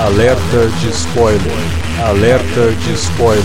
Alerta de spoiler. Alerta de spoiler.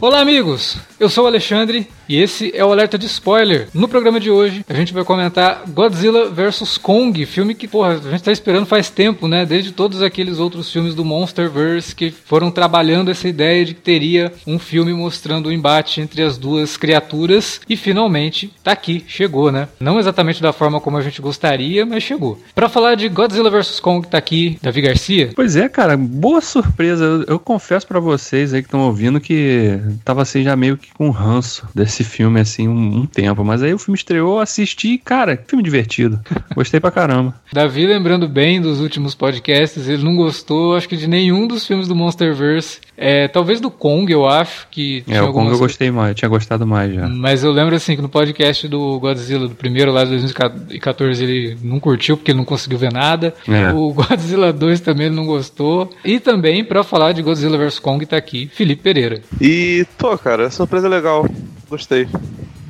Olá, amigos! Eu sou o Alexandre e esse é o Alerta de Spoiler. No programa de hoje, a gente vai comentar Godzilla vs Kong, filme que, porra, a gente tá esperando faz tempo, né? Desde todos aqueles outros filmes do Monsterverse que foram trabalhando essa ideia de que teria um filme mostrando o embate entre as duas criaturas e finalmente tá aqui, chegou, né? Não exatamente da forma como a gente gostaria, mas chegou. Para falar de Godzilla vs Kong, tá aqui Davi Garcia. Pois é, cara, boa surpresa. Eu, eu confesso para vocês aí que estão ouvindo que tava assim já meio que com ranço desse filme, assim, um, um, tempo. Mas aí o filme estreou, assisti, cara, filme divertido. Gostei pra caramba. Davi, lembrando bem dos últimos podcasts, ele não gostou, acho que de nenhum dos filmes do Monsterverse. É, talvez do Kong, eu acho que. É, o Kong eu gostei mais, eu tinha gostado mais já. Mas eu lembro assim que no podcast do Godzilla, do primeiro lá de 2014, ele não curtiu porque ele não conseguiu ver nada. É. O Godzilla 2 também ele não gostou. E também, para falar de Godzilla vs Kong, tá aqui Felipe Pereira. E, pô, cara, surpresa surpresa legal. Gostei.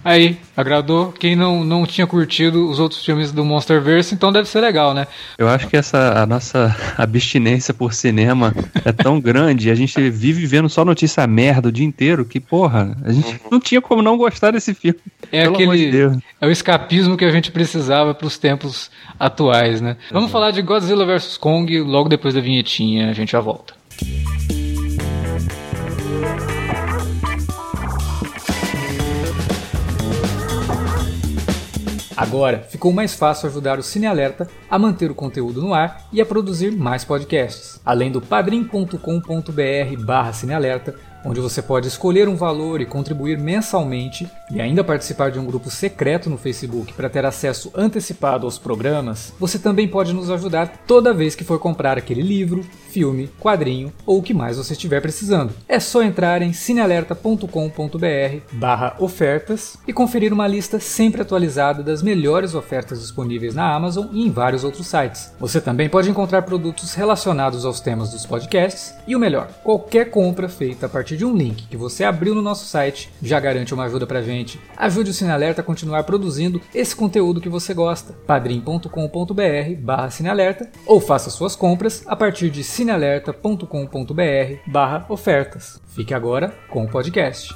Aí, agradou. Quem não, não tinha curtido os outros filmes do Monsterverse, então deve ser legal, né? Eu acho que essa a nossa abstinência por cinema é tão grande, a gente vive vendo só notícia merda o dia inteiro, que, porra, a gente uhum. não tinha como não gostar desse filme. É aquele. De é o escapismo que a gente precisava para os tempos atuais, né? Vamos falar de Godzilla vs Kong logo depois da vinhetinha, a gente já volta. Agora ficou mais fácil ajudar o Cine Alerta a manter o conteúdo no ar e a produzir mais podcasts. Além do padrim.com.br/barra cinealerta, onde você pode escolher um valor e contribuir mensalmente e ainda participar de um grupo secreto no Facebook para ter acesso antecipado aos programas, você também pode nos ajudar toda vez que for comprar aquele livro, filme, quadrinho ou o que mais você estiver precisando. É só entrar em cinealerta.com.br/ofertas e conferir uma lista sempre atualizada das melhores ofertas disponíveis na Amazon e em vários outros sites. Você também pode encontrar produtos relacionados aos temas dos podcasts e o melhor, qualquer compra feita a partir de um link que você abriu no nosso site, já garante uma ajuda pra gente. Ajude o Cinealerta a continuar produzindo esse conteúdo que você gosta. padrim.com.br barra Cinealerta ou faça suas compras a partir de cinealerta.com.br barra ofertas. Fique agora com o podcast.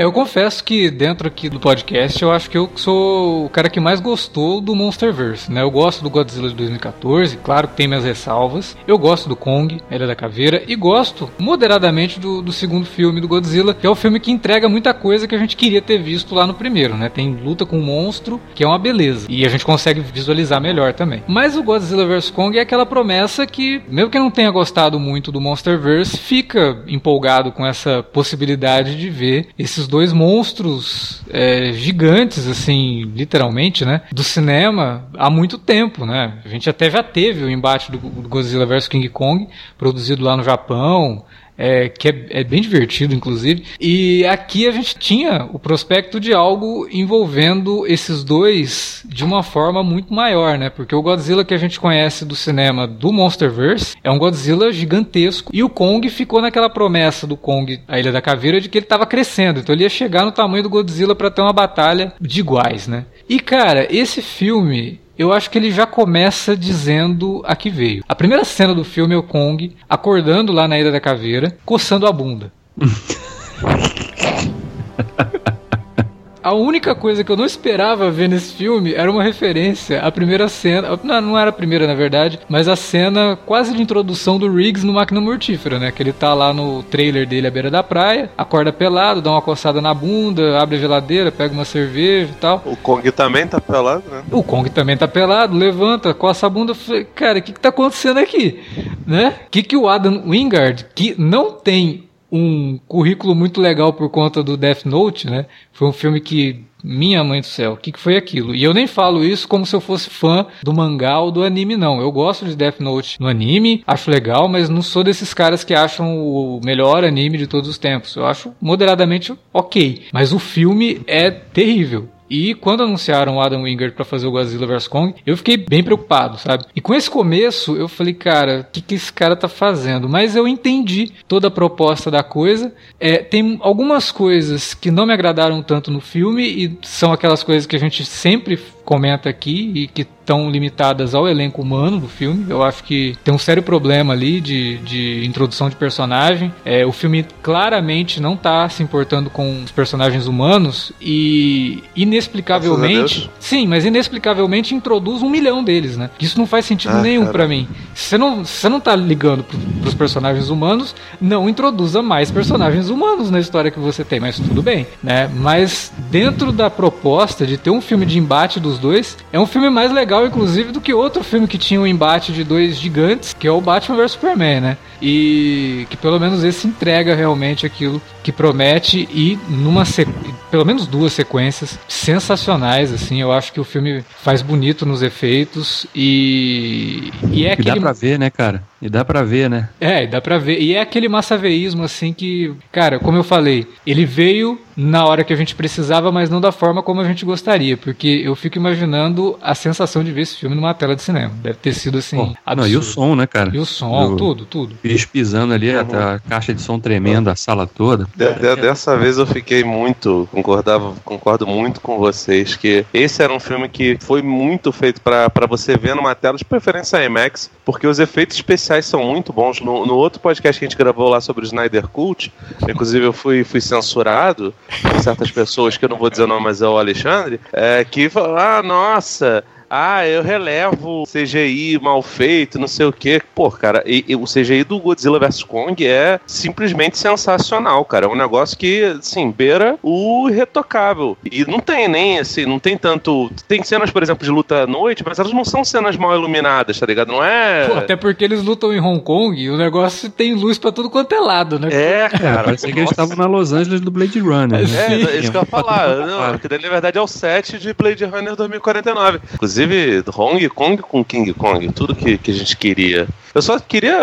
É, eu confesso que dentro aqui do podcast eu acho que eu sou o cara que mais gostou do Monsterverse, né? Eu gosto do Godzilla de 2014, claro que tem minhas ressalvas. Eu gosto do Kong, Ilha da Caveira, e gosto moderadamente do, do segundo filme do Godzilla, que é o filme que entrega muita coisa que a gente queria ter visto lá no primeiro, né? Tem luta com um monstro, que é uma beleza, e a gente consegue visualizar melhor também. Mas o Godzilla vs Kong é aquela promessa que, mesmo que não tenha gostado muito do Monsterverse, fica empolgado com essa possibilidade de ver esses dois monstros é, gigantes, assim, literalmente, né? Do cinema há muito tempo, né? A gente até já teve o embate do, do Godzilla vs King Kong, produzido lá no Japão é, que é, é, bem divertido, inclusive. E aqui a gente tinha o prospecto de algo envolvendo esses dois de uma forma muito maior, né? Porque o Godzilla que a gente conhece do cinema do Monsterverse é um Godzilla gigantesco e o Kong ficou naquela promessa do Kong, a Ilha da Caveira, de que ele estava crescendo. Então ele ia chegar no tamanho do Godzilla para ter uma batalha de iguais, né? E cara, esse filme eu acho que ele já começa dizendo a que veio. A primeira cena do filme é o Kong acordando lá na Ilha da Caveira, coçando a bunda. A única coisa que eu não esperava ver nesse filme era uma referência à primeira cena. Não, não era a primeira, na verdade, mas a cena quase de introdução do Riggs no Máquina Mortífera, né? Que ele tá lá no trailer dele à beira da praia, acorda pelado, dá uma coçada na bunda, abre a geladeira, pega uma cerveja e tal. O Kong também tá pelado, né? O Kong também tá pelado, levanta, coça a bunda. Cara, o que que tá acontecendo aqui? Né? O que que o Adam Wingard, que não tem um currículo muito legal por conta do Death Note, né? Foi um filme que minha mãe do céu, o que, que foi aquilo? E eu nem falo isso como se eu fosse fã do mangá ou do anime, não. Eu gosto de Death Note no anime, acho legal, mas não sou desses caras que acham o melhor anime de todos os tempos. Eu acho moderadamente ok. Mas o filme é terrível. E quando anunciaram o Adam Wingard para fazer o Godzilla vs Kong, eu fiquei bem preocupado, sabe? E com esse começo, eu falei, cara, o que, que esse cara tá fazendo? Mas eu entendi toda a proposta da coisa. É, tem algumas coisas que não me agradaram tanto no filme e são aquelas coisas que a gente sempre comenta aqui e que estão limitadas ao elenco humano do filme. Eu acho que tem um sério problema ali de, de introdução de personagem. É, o filme claramente não está se importando com os personagens humanos e inexplicavelmente. Sim, mas inexplicavelmente introduz um milhão deles, né? Isso não faz sentido ah, nenhum para mim. Se você não, você não tá ligando pro, pros personagens humanos, não introduza mais personagens humanos na história que você tem, mas tudo bem, né? Mas dentro da proposta de ter um filme de embate dos dois. É um filme mais legal, inclusive, do que outro filme que tinha o um embate de dois gigantes, que é o Batman vs Superman, né? E que pelo menos esse entrega realmente aquilo que promete e numa pelo menos duas sequências sensacionais, assim. Eu acho que o filme faz bonito nos efeitos e. E é aquele. E dá pra ver, né, cara? E dá pra ver, né? É, dá pra ver. E é aquele massaveísmo, assim, que, cara, como eu falei, ele veio na hora que a gente precisava, mas não da forma como a gente gostaria. Porque eu fico imaginando a sensação de ver esse filme numa tela de cinema. Deve ter sido assim. Oh, não, e o som, né, cara? E o som, tudo, tudo. Bicho pisando ali, uhum. a, a, caixa de som tremenda, a sala toda. De, de, dessa vez eu fiquei muito, concordava, concordo muito com vocês, que esse era um filme que foi muito feito para você ver numa tela, de preferência IMAX, porque os efeitos especiais são muito bons. No, no outro podcast que a gente gravou lá sobre o Snyder Cult, inclusive eu fui, fui censurado por certas pessoas, que eu não vou dizer o nome, mas é o Alexandre, é, que falaram, ah, nossa ah, eu relevo CGI mal feito, não sei o quê. Pô, cara, e, e o CGI do Godzilla vs Kong é simplesmente sensacional, cara. É um negócio que, assim, beira o retocável. E não tem nem, assim, não tem tanto. Tem cenas, por exemplo, de luta à noite, mas elas não são cenas mal iluminadas, tá ligado? Não é. Pô, até porque eles lutam em Hong Kong e o negócio tem luz pra tudo quanto é lado, né? É, cara. Parecia que eles estavam na Los Angeles do Blade Runner. Né? É, é isso que eu ia falar. Não, porque na verdade é o set de Blade Runner 2049. Inclusive, Inclusive, Hong Kong com King Kong, tudo que, que a gente queria. Eu só queria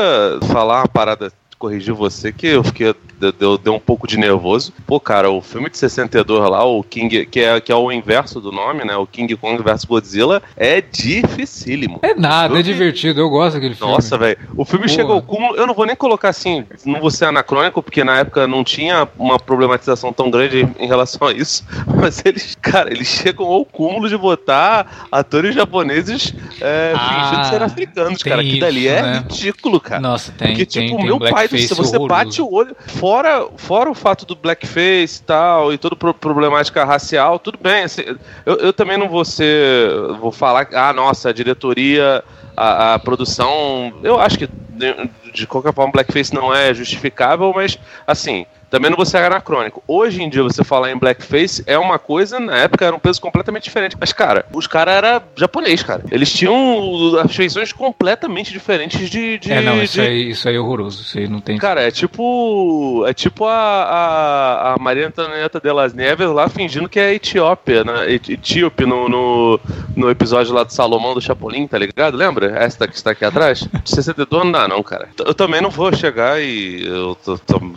falar uma parada corrigir você que eu fiquei deu, deu um pouco de nervoso. Pô, cara, o filme de 62 lá, o King, que é, que é o inverso do nome, né? O King Kong vs Godzilla, é dificílimo. É nada, é divertido, eu gosto daquele filme. Nossa, velho. O filme Porra. chega ao cúmulo, eu não vou nem colocar assim, não vou ser anacrônico, porque na época não tinha uma problematização tão grande em relação a isso, mas eles, cara, eles chegam ao cúmulo de botar atores japoneses é, ah, fingindo ser africanos, cara. Aquilo dali é né? ridículo, cara. Nossa, tem, Porque, tem, tipo, tem meu pai, se você horroroso. bate o olho, fora, fora o fato do blackface e tal, e toda pro problemática racial, tudo bem. Assim, eu, eu também não vou ser. Vou falar, ah, nossa, a diretoria, a, a produção. Eu acho que de, de qualquer forma, blackface não é justificável, mas assim também não vou ser anacrônico. Hoje em dia, você falar em blackface é uma coisa, na época era um peso completamente diferente. Mas, cara, os caras eram japonês, cara. Eles tinham as feições completamente diferentes de. de é, não, isso, de... Aí, isso aí é horroroso. Isso aí não tem. Cara, é tipo. É tipo a, a, a Maria Antonieta de las Neves lá fingindo que é Etiópia, né? Etíope no, no, no episódio lá do Salomão do Chapolin, tá ligado? Lembra? Essa que está aqui atrás? 62 não dá, não, cara. Eu também não vou chegar e eu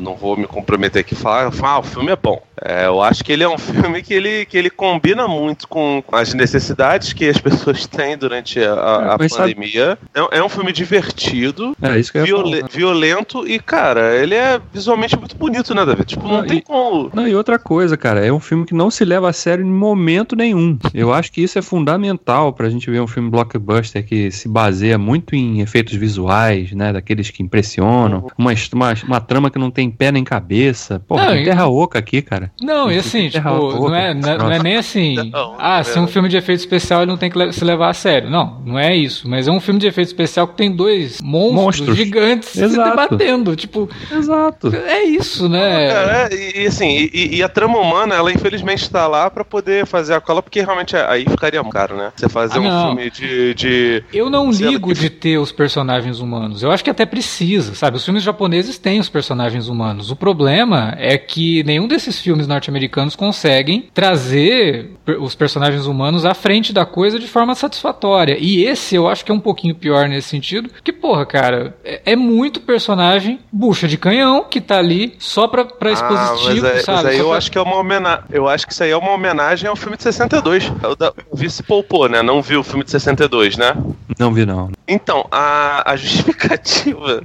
não vou me comprometer prometer que falar, ah, o filme é bom. É, eu acho que ele é um filme que ele, que ele combina muito com as necessidades que as pessoas têm durante a, a, é, pandemia. É, é, um filme divertido, é, viol violento e, cara, ele é visualmente muito bonito, né, David? Tipo, não, não tem e, como. Não, e outra coisa, cara, é um filme que não se leva a sério em momento nenhum. Eu acho que isso é fundamental pra gente ver um filme blockbuster que se baseia muito em efeitos visuais, né, daqueles que impressionam, uhum. uma, uma, uma trama que não tem pé nem cabeça. Pô, tem terra oca aqui, cara. Não, e assim, tipo, não é, não, é, não é nem assim. Não, ah, se é um filme de efeito especial ele não tem que se levar a sério. Não, não é isso. Mas é um filme de efeito especial que tem dois monstros, monstros. gigantes Exato. se debatendo. Tipo. Exato. É isso, né? É, e, e assim, e, e, a trama humana, ela infelizmente está lá para poder fazer a cola, porque realmente aí ficaria caro, né? Você fazer ah, um filme de, de. Eu não ligo de ter os personagens humanos. Eu acho que até precisa, sabe? Os filmes japoneses têm os personagens humanos. O problema problema é que nenhum desses filmes norte-americanos conseguem trazer os personagens humanos à frente da coisa de forma satisfatória. E esse eu acho que é um pouquinho pior nesse sentido, que, porra, cara, é, é muito personagem bucha de canhão que tá ali só pra, pra expositivo, ah, mas, é, sabe? Mas aí Só eu pra- acho que é uma homenagem. Eu acho que isso aí é uma homenagem ao filme de 62. O da- O vice poupou, né? Não viu o filme de 62, né? Não vi, não. Então, a, a justificativa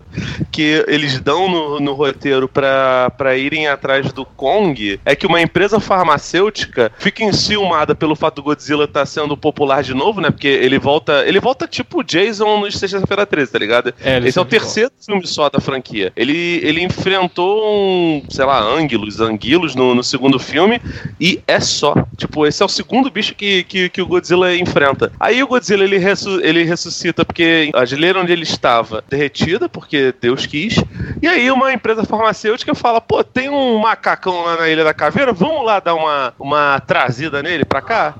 que eles dão no, no roteiro pra, pra irem atrás do Kong é que uma empresa farmacêutica fica enciumada pelo fato do Godzilla estar sendo popular de novo, né? Porque ele volta. Ele volta tipo o Jason no Sexta-feira 13, tá ligado? É, ele Esse é o terceiro filme só da franquia. Ele, ele enfrentou um, sei lá, ânguilos, anguilos no, no segundo filme e é só. Tipo, esse é o segundo bicho que, que, que o Godzilla enfrenta. Aí o Godzilla ele, ressu- ele ressuscita porque a geleira onde ele estava derretida, porque Deus quis. E aí uma empresa farmacêutica fala: pô, tem um macacão lá na Ilha da Caveira, vamos lá dar uma, uma trazida nele pra cá?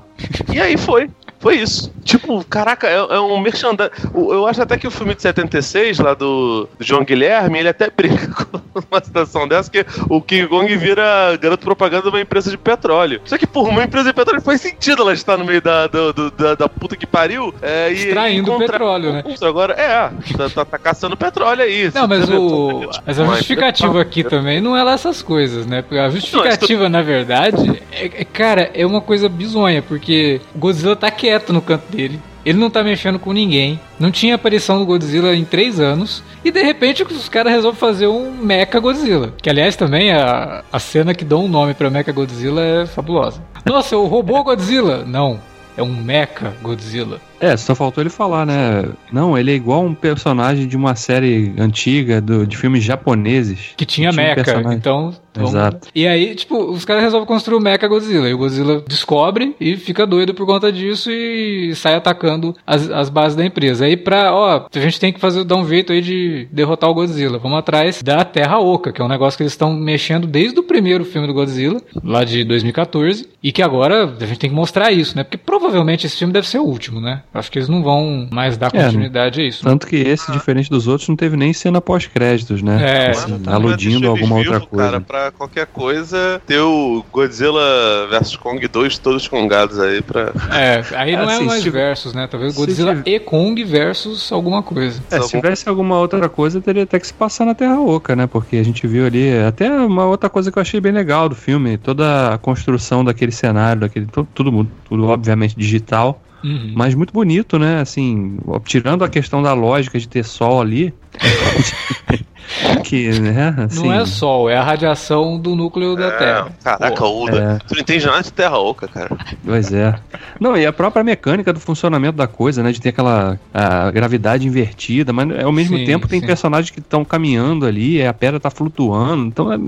E aí foi. Foi isso. Tipo, caraca, é, é um merchandising. Eu acho até que o filme de 76, lá do, do João Guilherme, ele até brinca com uma situação dessa, que o King Kong vira garoto propaganda de uma empresa de petróleo. Só que, porra, uma empresa de petróleo faz sentido ela estar no meio da, do- do- da, da puta que pariu. É, Extraindo petróleo, né? Agora, é, tá, tá- tá caçando petróleo aí. Não, mas, o, mas a justificativa aqui também não é lá essas coisas, né? A justificativa, na verdade, é, é- cara, é uma coisa bizonha, porque Godzilla tá quieto no canto dele. Ele não tá mexendo com ninguém. Não tinha aparição do Godzilla em três anos. E de repente os caras resolvem fazer um Mecha Godzilla. Que aliás também a, a cena que dá um nome pra Mecha Godzilla é fabulosa. Nossa, o robô Godzilla! Não, é um Mecha Godzilla. É, só faltou ele falar, né? Não, ele é igual um personagem de uma série antiga do, de filmes japoneses. Que tinha, Tinha um mecha, personagem. então... vamos- Exato. E aí, tipo, os caras resolvem construir o Mecha Godzilla. E o Godzilla descobre e fica doido por conta disso e sai atacando as, as bases da empresa. Aí pra, ó, a gente tem que fazer, dar um jeito aí de derrotar o Godzilla. Vamos atrás da Terra Oca, que é um negócio que eles estão mexendo desde o primeiro filme do Godzilla, lá de 2014. E que agora a gente tem que mostrar isso, né? Porque provavelmente esse filme deve ser o último, né? Acho que eles não vão mais dar É, continuidade a isso. Tanto que esse, diferente dos outros, não teve nem cena pós-créditos, né? É, Assim, exatamente. aludindo a alguma outra coisa. Cara, pra qualquer coisa, ter o Godzilla vs Kong 2 todos congados aí pra. É, aí não é Assim, mais se- versus, né? Talvez se Godzilla tiver- e Kong versus alguma coisa. É, se tivesse alguma outra coisa, teria até que se passar na Terra Oca, né? Porque a gente viu ali até uma outra coisa que eu achei bem legal do filme, toda a construção daquele cenário, daquele tudo, tudo, tudo obviamente digital, Uhum. mas muito bonito, né? Assim, tirando a questão da lógica de ter sol ali, que, né? Assim, Não é sol, é a radiação do núcleo da É, Terra. Caraca, Pô, Uda. é. Tu não entende nada de Terra Oca, cara. Pois é. Não, e a própria mecânica do funcionamento da coisa, né? De ter aquela a gravidade invertida, mas ao mesmo Sim, tempo tem sim. personagens que estão caminhando ali, a pedra tá flutuando. Então, é-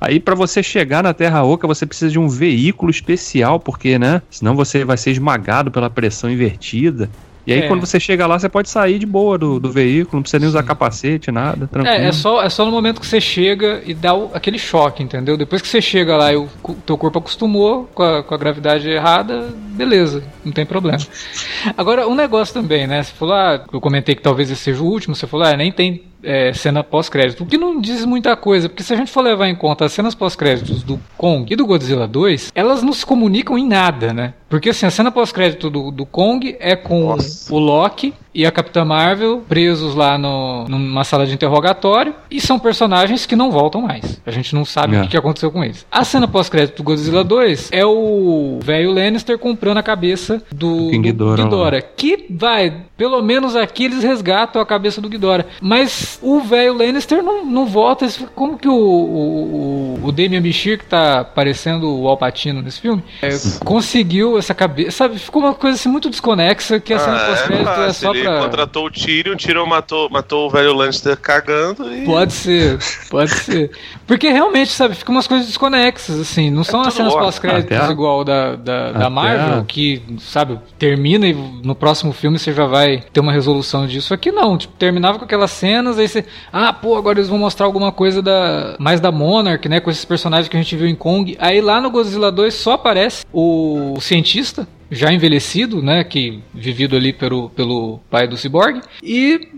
aí pra você chegar na Terra Oca, você precisa de um veículo especial, porque, né? Senão você vai ser esmagado pela pressão invertida. E aí, É. quando você chega lá, você pode sair de boa do, do veículo, não precisa nem usar capacete, nada, tranquilo. É, é só, é só no momento que você chega e dá o- aquele choque, entendeu? Depois que você chega lá e o teu corpo acostumou com a, com a gravidade errada, beleza, não tem problema. Agora, um negócio também, né? Você falou, ah, eu comentei que talvez esse seja o último, você falou, ah, nem tem é, cena pós-crédito. O que não diz muita coisa, porque se a gente for levar em conta as cenas pós-créditos do Kong e do Godzilla 2, elas não se comunicam em nada, né? Porque assim, a cena pós-crédito do, do Kong é com Nossa. o Loki e a Capitã Marvel presos lá no, numa sala de interrogatório e são personagens que não voltam mais. A gente não sabe É. o que aconteceu com eles. A cena pós-crédito do Godzilla 2 é o velho Lannister comprando a cabeça do, King do Ghidorah. Ghidorah, que vai, pelo menos aqui eles resgatam a cabeça do Ghidorah. Mas o velho Lannister não, não volta. Como que o, o, o Damian Bichir, que tá parecendo o Alpatino nesse filme, é, conseguiu essa cabeça. Sabe, ficou uma coisa assim muito desconexa que a cena Ah, pós-crédito é, só Ele pra. contratou o Tyrion, o Tyrion matou, matou o velho Lannister cagando e. Pode ser, pode ser. Porque realmente, sabe, ficam umas coisas desconexas, assim. Não são as cenas pós-créditos igual da, da, da Marvel, a- que, sabe, termina e no próximo filme você já vai ter uma resolução disso. Aqui não, tipo, terminava com aquelas cenas, aí você. Ah, pô, agora eles vão mostrar alguma coisa da mais da Monarch, né? Com esses personagens que a gente viu em Kong. Aí lá no Godzilla 2 só aparece o cientista já envelhecido, né, que vivido ali pelo, pelo pai do Cyborg, e,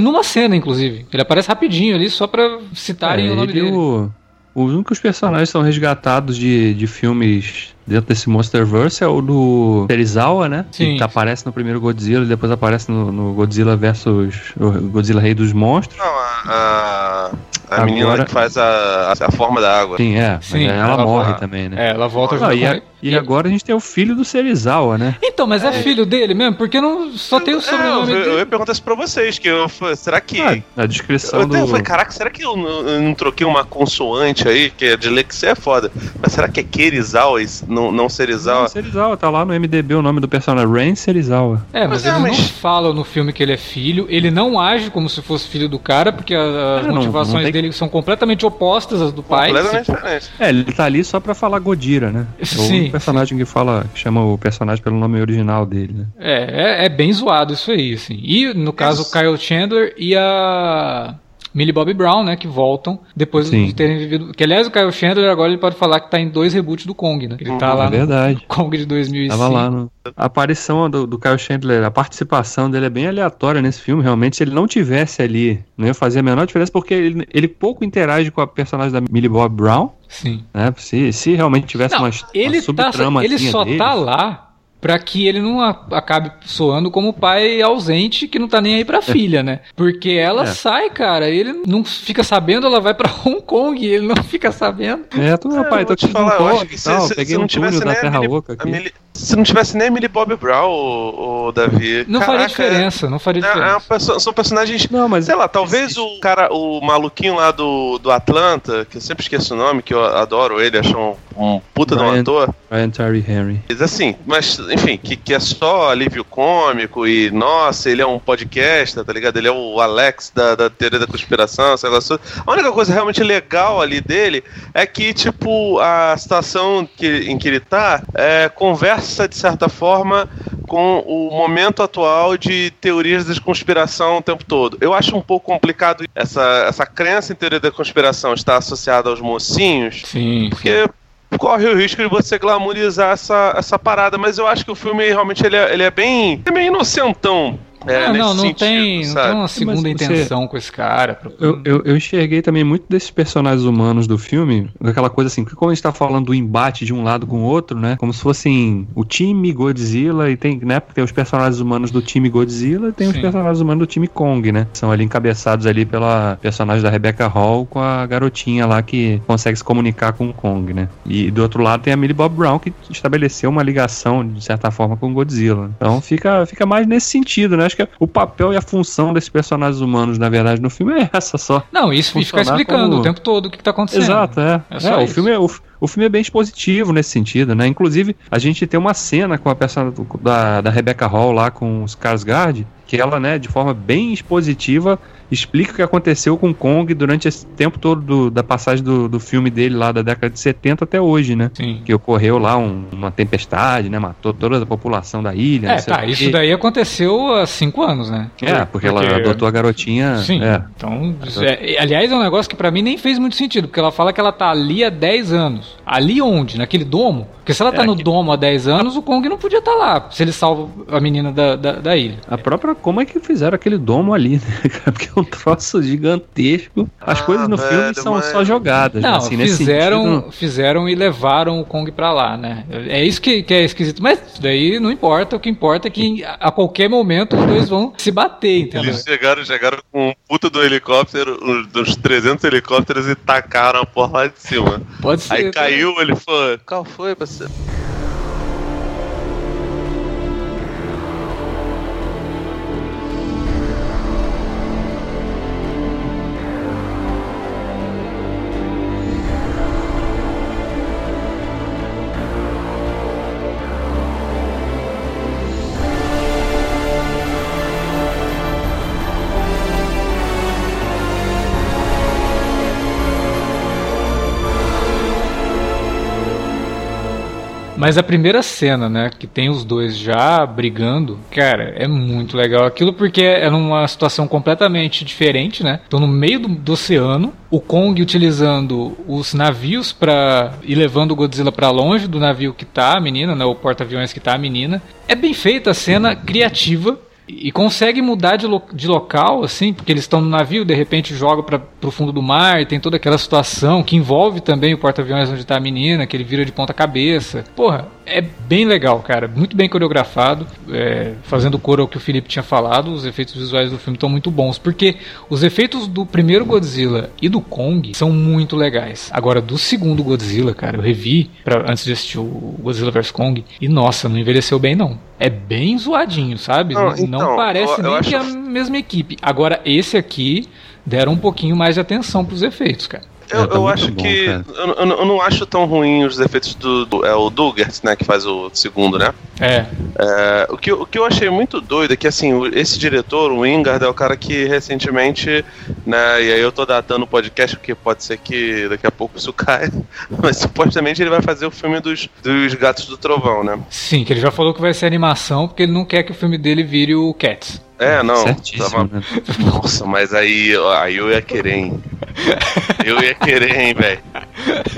numa cena, inclusive. Ele aparece rapidinho ali, só pra citarem É, o nome ele, dele. o- Os únicos personagens que são resgatados de, de filmes dentro desse Monsterverse é o do Serizawa, né? Sim. Que aparece no primeiro Godzilla e depois aparece no, no Godzilla versus o Godzilla Rei dos Monstros. Não, a, a, menina que faz a, a, a forma da água. Sim, é. Sim, ela, ela morre também, né? É, ela volta Não, junto e, a- e agora a gente tem o filho do Serizawa, né? Então, mas é, filho dele mesmo? Porque não só tem o É, eu, sobrenome eu dele. ia perguntar isso pra vocês, que eu, falei, será que... Ah, na descrição eu do. falei, caraca, será que eu não, eu não troquei uma consoante aí, que é dislexia é foda, mas será que é Kerizawa, e não, não Serizawa? Não, Serizawa, tá lá no MDB o nome do personagem, Rain Serizawa. É, mas Mas é, eles mas- não falam no filme que ele é filho, ele não age como se fosse filho do cara, porque a- as É, não- motivações não tem- dele são completamente opostas às do pai. Completamente diferente. É, ele tá ali só pra falar Godira, né? É Sim. Personagem que fala, que chama o personagem pelo nome original dele, né? É, é, é bem zoado isso aí, assim. E, no caso, o. Kyle Chandler e a Millie Bobby Brown, né, que voltam depois Sim. de terem vivido... Que, aliás, o Kyle Chandler agora ele pode falar que tá em dois reboots do Kong, né? Ele tá Uhum, lá é no verdade. Kong de 2005. Tava lá no. A aparição do, do Kyle Chandler, a participação dele é bem aleatória nesse filme. Realmente, se ele não tivesse ali, não ia fazer a menor diferença, porque ele, ele pouco interage com a personagem da Millie Bob Brown, Sim. né? Se, se realmente tivesse Não, uma, ele, uma tá, subtrama ele só dele, tá lá pra que ele não a- acabe soando como pai ausente que não tá nem aí pra filha, né? Porque ela É. sai, cara, ele não fica sabendo, ela vai pra Hong Kong e ele não fica sabendo. É, tu, meu É, pai, tô te no eu acho que se- tal, se- se peguei não um túnel tivesse da nem a Terra Millie- Oca a aqui. Se não tivesse nem a Millie Bobby Brown, o, o Davi. Não faria caraca, diferença, não faria é- é diferença. perso- são personagens Não, mas Sei lá, talvez o cara, o maluquinho lá do, do Atlanta, que eu sempre esqueço o nome, que eu adoro ele, acho um, um puta de um Brian- ator. Ryan Terry Henry. Mas assim, mas enfim, que, que é só alívio cômico e, nossa, ele é um podcaster, tá ligado? Ele é o Alex da, da teoria da conspiração, sei lá. só- A única coisa realmente legal ali dele é que, tipo, a situação que, em que ele tá é, conversa, de certa forma, com o momento atual de teorias da conspiração o tempo todo. Eu acho um pouco complicado essa, essa crença em teoria da conspiração estar associada aos mocinhos, Sim, sim. porque corre o risco de você glamorizar essa, essa parada, mas eu acho que o filme realmente ele é, ele é bem. É meio inocentão. É, Ah, não, não sentido, tem, não tem uma segunda você- intenção com esse cara. Eu, eu, eu enxerguei também muito desses personagens humanos do filme, aquela coisa assim, que como a gente tá falando do embate de um lado com o outro, né? Como se fossem o time Godzilla e tem, né? Porque tem os personagens humanos do time Godzilla e tem os Sim. personagens humanos do time Kong, né? São ali encabeçados ali pela personagem da Rebecca Hall com a garotinha lá que consegue se comunicar com o Kong, né? E do outro lado tem a Millie Bob Brown que estabeleceu uma ligação, de certa forma, com o Godzilla. Então fica, fica mais nesse sentido, né? Acho que o papel e a função desses personagens humanos, na verdade, no filme é essa só. Não, isso e ficar explicando como- o tempo todo o que, que tá acontecendo. Exato, é. É É, o, filme é o, o filme é bem expositivo nesse sentido, né? Inclusive, a gente tem uma cena com a personagem da, da Rebecca Hall lá com os Skarsgård, que ela, né, de forma bem expositiva, explica o que aconteceu com Kong durante esse tempo todo do- da passagem do, do filme dele lá da década de 70 até hoje, né? Sim. Que ocorreu lá um- uma tempestade, né? Matou toda a população da ilha. É, tá, isso daí aconteceu há cinco anos, né? É, porque, ela adotou a garotinha. Sim. É. Então, é, aliás, é um negócio que pra mim nem fez muito sentido, porque ela fala que ela tá ali há 10 anos. Ali onde? Naquele domo? Porque se ela tá É, no que- domo há 10 anos, o Kong não podia estar lá, se ele salva a menina da, da, da ilha. A própria. Como é que fizeram aquele domo ali, né, cara? Porque é um troço gigantesco. As Ah, coisas no velho, filme são mas- só jogadas. né? Não, assim, fizeram, sentido, fizeram e levaram o Kong pra lá, né? É isso que, que é esquisito. Mas isso daí não importa, o que importa é que a, qualquer momento os dois vão se bater, entendeu? Eles chegaram, chegaram com um puta do helicóptero, uns- dos 300 helicópteros e tacaram a porra lá de cima. Pode ser. Aí caiu, ele falou: Qual foi, parceiro? Mas a primeira cena, né, que tem os dois já brigando, cara, é muito legal aquilo porque é numa situação completamente diferente, né? Estão no meio do, do oceano, o Kong utilizando os navios para ir levando o Godzilla para longe do navio que tá a menina, né, o porta-aviões que tá a menina. É bem feita a cena, criativa. E consegue mudar de, lo de local, assim, porque eles estão no navio, de repente joga para pro fundo do mar e tem toda aquela situação que envolve também o porta-aviões onde tá a menina, que ele vira de ponta cabeça. Porra, é bem legal, cara. Muito bem coreografado. É, fazendo coro ao que o Felipe tinha falado, os efeitos visuais do filme estão muito bons. Porque os efeitos do primeiro Godzilla e do Kong são muito legais. Agora, do segundo Godzilla, cara, eu revi pra, antes de assistir o Godzilla vs Kong. E nossa, não envelheceu bem, não. É bem zoadinho, sabe? Não, então, não parece eu, eu nem acho... que é a mesma equipe. Agora, esse aqui deram um pouquinho mais de atenção pros efeitos, cara. Eu, é, tá eu acho bom, que. Eu, eu, não acho tão ruim os efeitos do, do. É o Dugert, né? Que faz o segundo, né? É. é o, que, o que eu achei muito doido é que, assim, esse diretor, o Wingard, é o cara que recentemente. Né, e aí eu tô datando o podcast, porque pode ser que daqui a pouco isso caia. Mas supostamente ele vai fazer o filme dos, dos Gatos do Trovão, né? Sim, que ele já falou que vai ser animação, porque ele não quer que o filme dele vire o Cats. É, não. Tava... Né? Nossa, mas aí, aí eu ia querer, hein? Eu ia querer, hein, velho?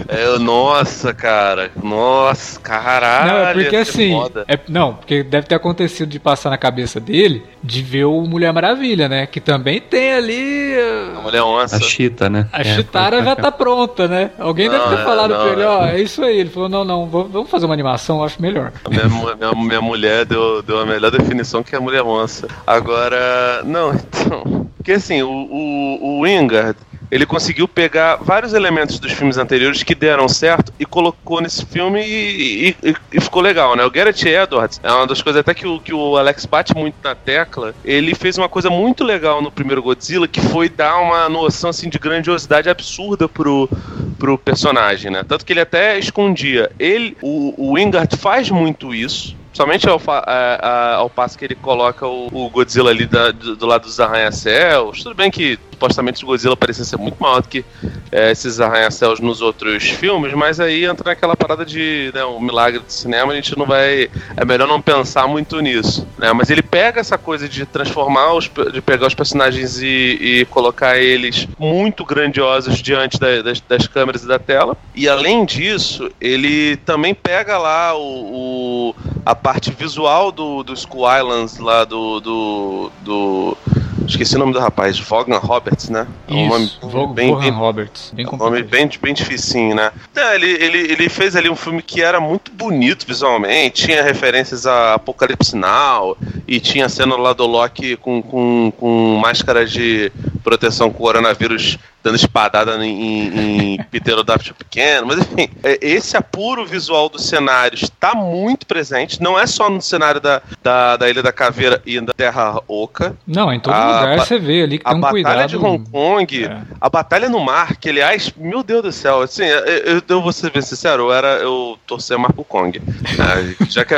É, nossa, cara. Nossa, caralho. Não, é porque assim. É, não, porque deve ter acontecido de passar na cabeça dele de ver o Mulher Maravilha, né? Que também tem ali. A Mulher Onça. A Chita, né? A é, Chitara já tá pronta, né? Alguém não, deve ter é, falado não, pra ele, ó, é isso aí. Ele falou, não, não, vamos fazer uma animação, eu acho melhor. Minha, minha, minha mulher deu, deu a melhor definição que é a Mulher Onça. Agora, não, então. Porque assim, o, o, o Wingard, ele conseguiu pegar vários elementos dos filmes anteriores que deram certo e colocou nesse filme e, e, e, ficou legal, né? O Garrett Edwards é uma das coisas até que o, que o Alex bate muito na tecla. Ele fez uma coisa muito legal no primeiro Godzilla, que foi dar uma noção assim de grandiosidade absurda pro, pro personagem, né? Tanto que ele até escondia. Ele, o, o Wingard faz muito isso. Somente ao, a, ao passo que ele coloca o, o Godzilla ali da, do, do, lado dos arranha-céus. Tudo bem que supostamente o Godzilla parecia ser muito maior do que é, esses arranha-céus nos outros filmes, mas aí entra naquela parada de né, um milagre do cinema, a gente não vai. É melhor não pensar muito nisso. Né? Mas ele pega essa coisa de transformar, os, de pegar os personagens e, e colocar eles muito grandiosos diante da, das, das, câmeras e da tela. E além disso, ele também pega lá o, o a parte visual do, do School Islands lá do, do, do Esqueci o nome do rapaz, Vaughan Roberts, né? É um nome bem, bem, Roberts. Bem um nome bem, bem difícil, né? É, ele, ele, ele fez ali um filme que era muito bonito visualmente, tinha referências a Apocalipse Now, e tinha a cena lá do Loki com, com, com máscara de proteção com coronavírus dando espadada em, em pterodáctilo pequeno, mas enfim, é, esse apuro visual dos cenários está muito presente, não é só no cenário da, da, da Ilha da Caveira e da Terra Oca. Não, em todo a, lugar você vê ali que tem um cuidado. A batalha de Hong Kong, é. a batalha no mar, que aliás, meu Deus do céu, assim, eu, eu vou ser bem sincero, eu, era, eu torcia pro Kong. Né? Já que,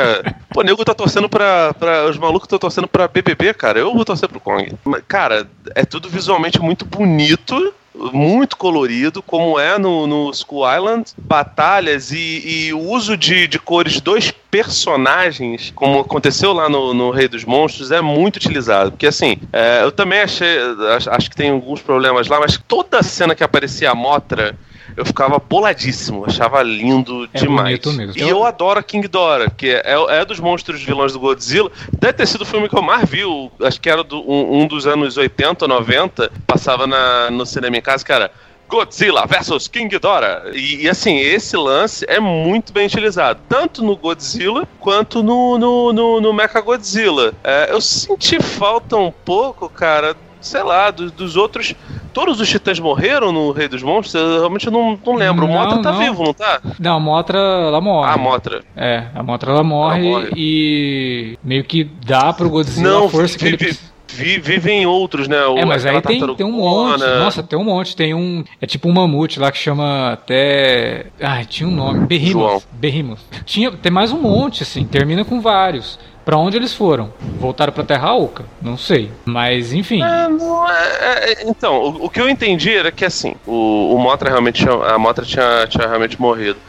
pô, nego tá torcendo pra, pra os malucos estão torcendo pra BBB, cara, eu vou torcer pro Kong. Cara, é tudo visualmente muito bonito, muito colorido, como é no, no School Island, batalhas e, e o uso de, de cores dos personagens, como aconteceu lá no, no Rei dos Monstros, é muito utilizado. Porque assim, é, eu também achei, acho, acho que tem alguns problemas lá, mas toda cena que aparecia a Motra eu ficava boladíssimo, achava lindo é demais. Mesmo. E eu adoro a King Dora, que é, é, dos monstros vilões do Godzilla. Deve ter sido o filme que eu mais vi, acho que era do, um, um, dos anos 80, 90, passava na, no cinema em casa, que era Godzilla versus King Dora. E, e, assim, esse lance é muito bem utilizado, tanto no Godzilla quanto no, no, no, no Mecha Godzilla. É, eu senti falta um pouco, cara, sei lá, dos, dos outros. Todos os titãs morreram no Rei dos Monstros? Eu realmente não, não lembro. Não, o Motra tá não. vivo, não tá? Não, a Motra, ela morre. Ah, a Motra. É, a Motra ela morre, ela morre. e meio que dá pro Godzilla não, a força que ele precisa. Vivem outros, né? O, é, mas aí tem, tem um monte. Nossa, tem um monte. Tem um. É tipo um mamute lá que chama até. Ai, tinha um nome. Behemoth. Behemoth. Tinha, tem mais um monte, assim. Termina com vários. Para onde eles foram? Voltaram para Terra Oca? Não sei. Mas, enfim. É, é, é, então, o, o, que eu entendi era que, assim, o, o Motra realmente tinha, a Motra tinha, tinha realmente morrido.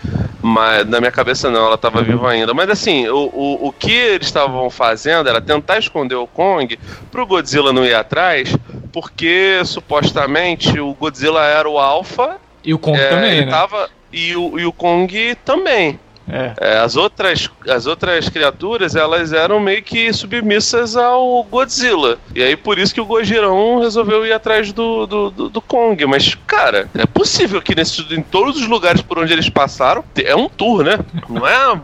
Mas na minha cabeça não, ela estava viva ainda. Mas assim, o, o, o que eles estavam fazendo era tentar esconder o Kong pro Godzilla não ir atrás, porque supostamente o Godzilla era o Alpha. E o Kong é, também, né? Tava, e, o, e o Kong também. É. É, as, outras, as outras criaturas, elas eram meio que submissas ao Godzilla. E aí por isso que o Gojirão resolveu ir atrás do, do, do, do Kong. Mas, cara, é possível que nesse, em todos os lugares por onde eles passaram, é um tour, né? Não é,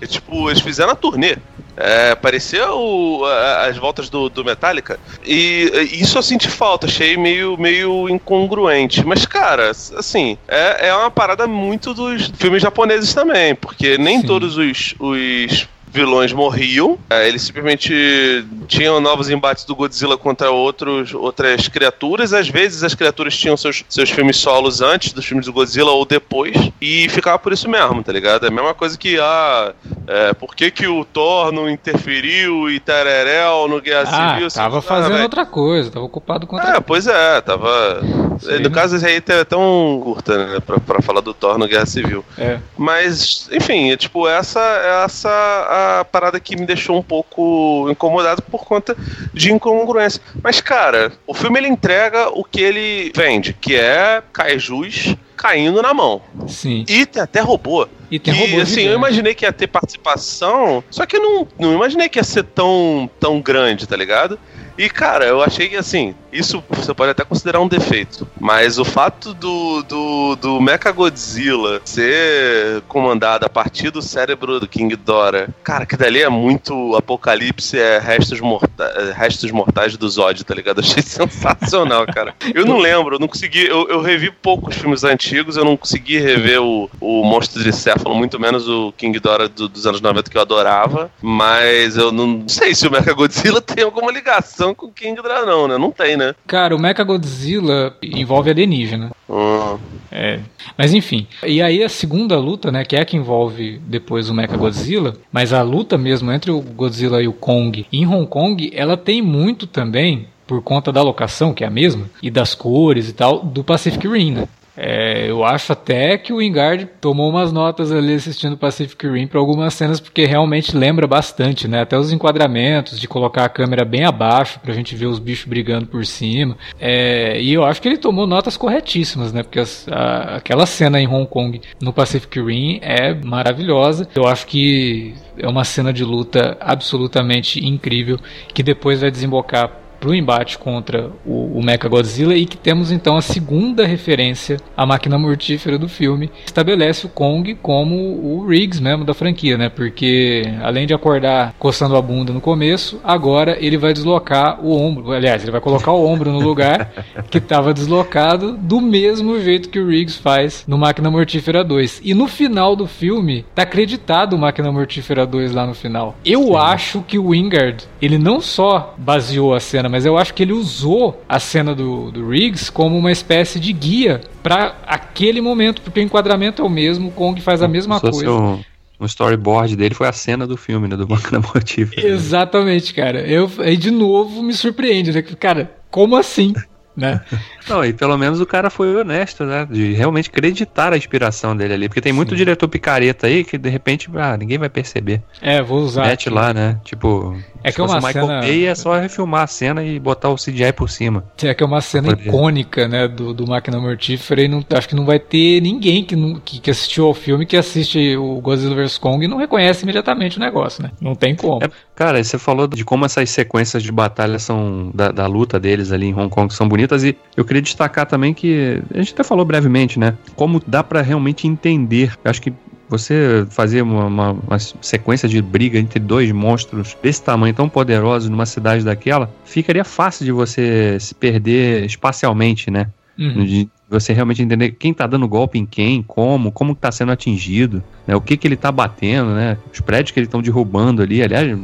é tipo, eles fizeram a turnê. É, parecia o- a- as voltas do, do Metallica. E e isso eu senti falta, achei meio, meio incongruente. Mas, cara, assim, é, é uma parada muito dos filmes japoneses também, porque nem Sim. todos os, os vilões morriam, é, eles simplesmente tinham novos embates do Godzilla contra outros, outras criaturas. Às vezes as criaturas tinham seus, seus filmes solos antes dos filmes do Godzilla ou depois, e ficava por isso mesmo, tá ligado? É a mesma coisa que, ah, é, por que, que o Thor não interferiu e Tererel no Guerra Ah, Civil? tava Ah, fazendo velho. outra coisa, tava ocupado com outra É, pois é, tava. Aí no caso, esse aí é tão curta, né? Pra, pra falar do Thor no Guerra Civil. É. Mas, enfim, é, tipo, essa essa a parada que me deixou um pouco incomodado por conta de incongruência. Mas, cara, o filme ele entrega o que ele vende, que é kaijus caindo na mão. Sim. E tem até robô. E tem robô assim, eu imaginei que ia ter participação, só que eu não, não imaginei que ia ser tão, tão grande, tá ligado? E, cara, eu achei que, assim, isso você pode até considerar um defeito, mas o fato do, do, do Mechagodzilla ser comandado a partir do cérebro do King Dora, cara, que dali é muito apocalipse, é restos, morta é restos mortais do Zod, tá ligado? Achei sensacional, cara. Eu não lembro, eu não consegui, eu, eu revi poucos filmes antigos, eu não consegui rever o, o Monstro de Céfalo, muito menos o King Dora do- dos anos 90 que eu adorava, mas eu não sei se o Mechagodzilla tem alguma ligação com o King Dora não, né? Não tem, né? Cara, o Mechagodzilla envolve alienígena. Hum. É. Mas enfim. E aí a segunda luta, né, que é a que envolve depois o Mechagodzilla, mas a luta mesmo entre o Godzilla e o Kong em Hong Kong, ela tem muito também por conta da locação, que é a mesma, e das cores e tal, do Pacific Rim, né? É, eu acho até que o Wingard tomou umas notas ali assistindo Pacific Rim para algumas cenas, porque realmente lembra bastante, né? Até os enquadramentos, de colocar a câmera bem abaixo pra gente ver os bichos brigando por cima. É, e eu acho que ele tomou notas corretíssimas, né? Porque as- a- aquela cena em Hong Kong no Pacific Rim é maravilhosa. Eu acho que é uma cena de luta absolutamente incrível, que depois vai desembocar pro embate contra o, o Mechagodzilla e que temos então a segunda referência à máquina mortífera do filme. Estabelece o Kong como o Riggs mesmo da franquia, né? Porque além de acordar coçando a bunda no começo, agora ele vai deslocar o ombro. Aliás, ele vai colocar o ombro no lugar que estava deslocado do mesmo jeito que o Riggs faz no Máquina Mortífera 2. E no final do filme, tá acreditado o Máquina Mortífera 2 lá no final. Eu acho que o Wingard, ele não só baseou a cena, mas eu acho que ele usou a cena do, do Riggs como uma espécie de guia para aquele momento, porque o enquadramento é o mesmo, o Kong faz a mesma coisa. Um, um storyboard dele foi a cena do filme, né? Do Máquina Mortífera. Exatamente, cara. Eu aí de novo me surpreende, né? Cara, como assim? Né? Não, e pelo menos o cara foi honesto, né? De realmente acreditar a inspiração dele ali. Porque tem muito Sim. diretor picareta aí que de repente, ah, ninguém vai perceber. É, vou usar. Mete aqui. lá, né? Tipo, É que é uma Michael cena- Bay é só refilmar a cena e botar o CGI por cima. É que é uma cena icônica, né, do, do Máquina Mortífera e não, acho que não vai ter ninguém que, não- que, que assistiu ao filme, que assiste o Godzilla vs Kong e não reconhece imediatamente o negócio, né? Não tem como. É, cara, você falou de como essas sequências de batalha são da, da luta deles ali em Hong Kong são bonitas e eu queria destacar também que a gente até falou brevemente, né? Como dá pra realmente entender. Eu acho que você fazer uma, uma- uma sequência de briga entre dois monstros desse tamanho tão poderosos numa cidade daquela, ficaria fácil de você se perder espacialmente, né? Uhum. De você realmente entender quem tá dando golpe em quem, como, como que tá sendo atingido, né? O que que ele tá batendo, né? Os prédios que eles estão derrubando ali. Aliás,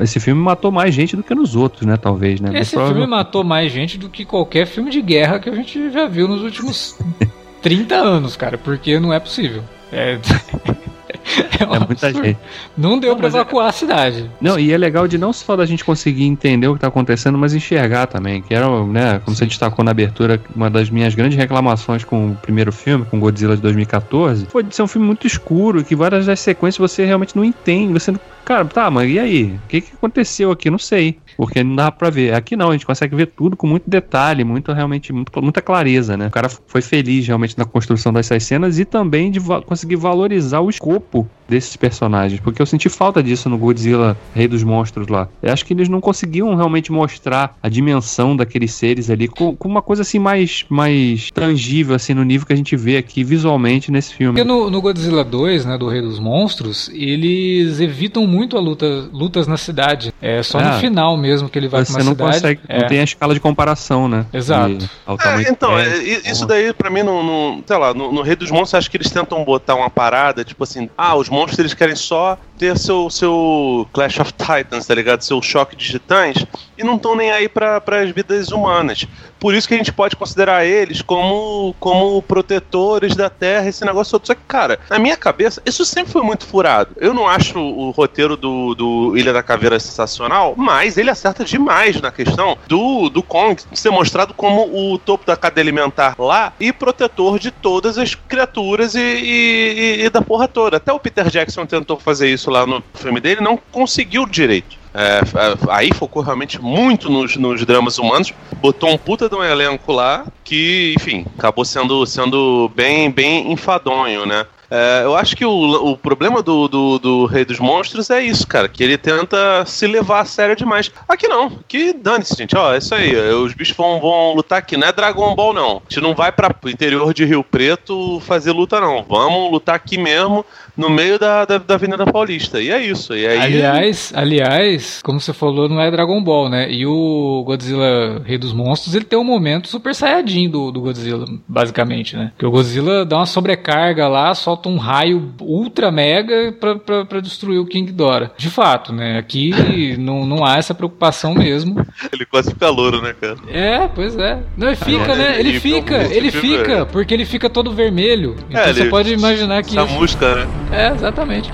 esse filme matou mais gente do que nos outros, né? Talvez, né? Esse filme matou mais gente do que qualquer filme de guerra que a gente já viu nos últimos 30 anos, cara, porque não é possível. É, um É muita absurdo. gente. Não deu mas é- evacuar a cidade. Não, e é legal de não só da gente conseguir entender o que tá acontecendo, mas enxergar também. Que era, né, como você destacou na abertura, uma das minhas grandes reclamações com o primeiro filme, com Godzilla de 2014, foi de ser um filme muito escuro, que várias das sequências você realmente não entende. Você não. Cara, tá, mas e aí? O que, que aconteceu aqui? Não sei. Porque não dá pra ver. Aqui não, a gente consegue ver tudo com muito detalhe, muito realmente, muito- muita clareza, né? O cara foi feliz realmente na construção dessas cenas e também de va- conseguir valorizar o escopo desses personagens, porque eu senti falta disso no Godzilla Rei dos Monstros lá. Eu acho que eles não conseguiam realmente mostrar a dimensão daqueles seres ali com, com uma coisa assim mais, mais tangível, assim, no nível que a gente vê aqui visualmente nesse filme. Porque no, no Godzilla 2, né, do Rei dos Monstros, eles evitam muito a luta, lutas na cidade. É só no É. final mesmo que ele vai Você pra uma não cidade. consegue, É. não tem a escala de comparação, né? Exato. De É, então, é, isso daí pra mim, no, no- sei lá, no, no Rei dos Monstros, acho que eles tentam botar uma parada, tipo assim, ah, os monstros eles querem só ter seu, seu Clash of Titans, tá ligado? Seu choque de titãs, e não estão nem aí para as vidas humanas. Por isso que a gente pode considerar eles como, como protetores da Terra, esse negócio todo. Só que, cara, na minha cabeça, isso sempre foi muito furado. Eu não acho o roteiro do, do Ilha da Caveira sensacional, mas ele acerta demais na questão do, do Kong ser mostrado como o topo da cadeia alimentar lá e protetor de todas as criaturas e, e- e- da porra toda. Até o Peter Jackson tentou fazer isso lá no filme dele, não conseguiu direito. É, f- aí focou realmente muito nos, nos dramas humanos, botou um puta de um elenco lá que, enfim, acabou sendo, sendo bem, bem enfadonho, né? É, eu acho que o, o problema do, do, do Rei dos Monstros é isso, cara, que ele tenta se levar a sério demais. Aqui não, que dane-se, gente, ó, é isso aí, os bichos vão, vão lutar aqui, não é Dragon Ball não. A gente não vai para interior de Rio Preto fazer luta não, vamos lutar aqui mesmo, no meio da, da, da Avenida Paulista, e é isso. E aí, Aliás, aliás, como você falou, não é Dragon Ball, né? E o Godzilla Rei dos Monstros, ele tem um momento super saiyajin do, do Godzilla, basicamente, né? Que o Godzilla dá uma sobrecarga lá, solta um raio ultra mega pra, pra, pra destruir o King Ghidorah. De fato, né? Aqui não, não há essa preocupação mesmo. ele quase fica louro, né, cara? É, pois é. Não, ele fica, é, né? Ele e fica, ele fica, é. porque ele fica todo vermelho. Então É, você ele- pode imaginar que Essa música, né? É, exatamente.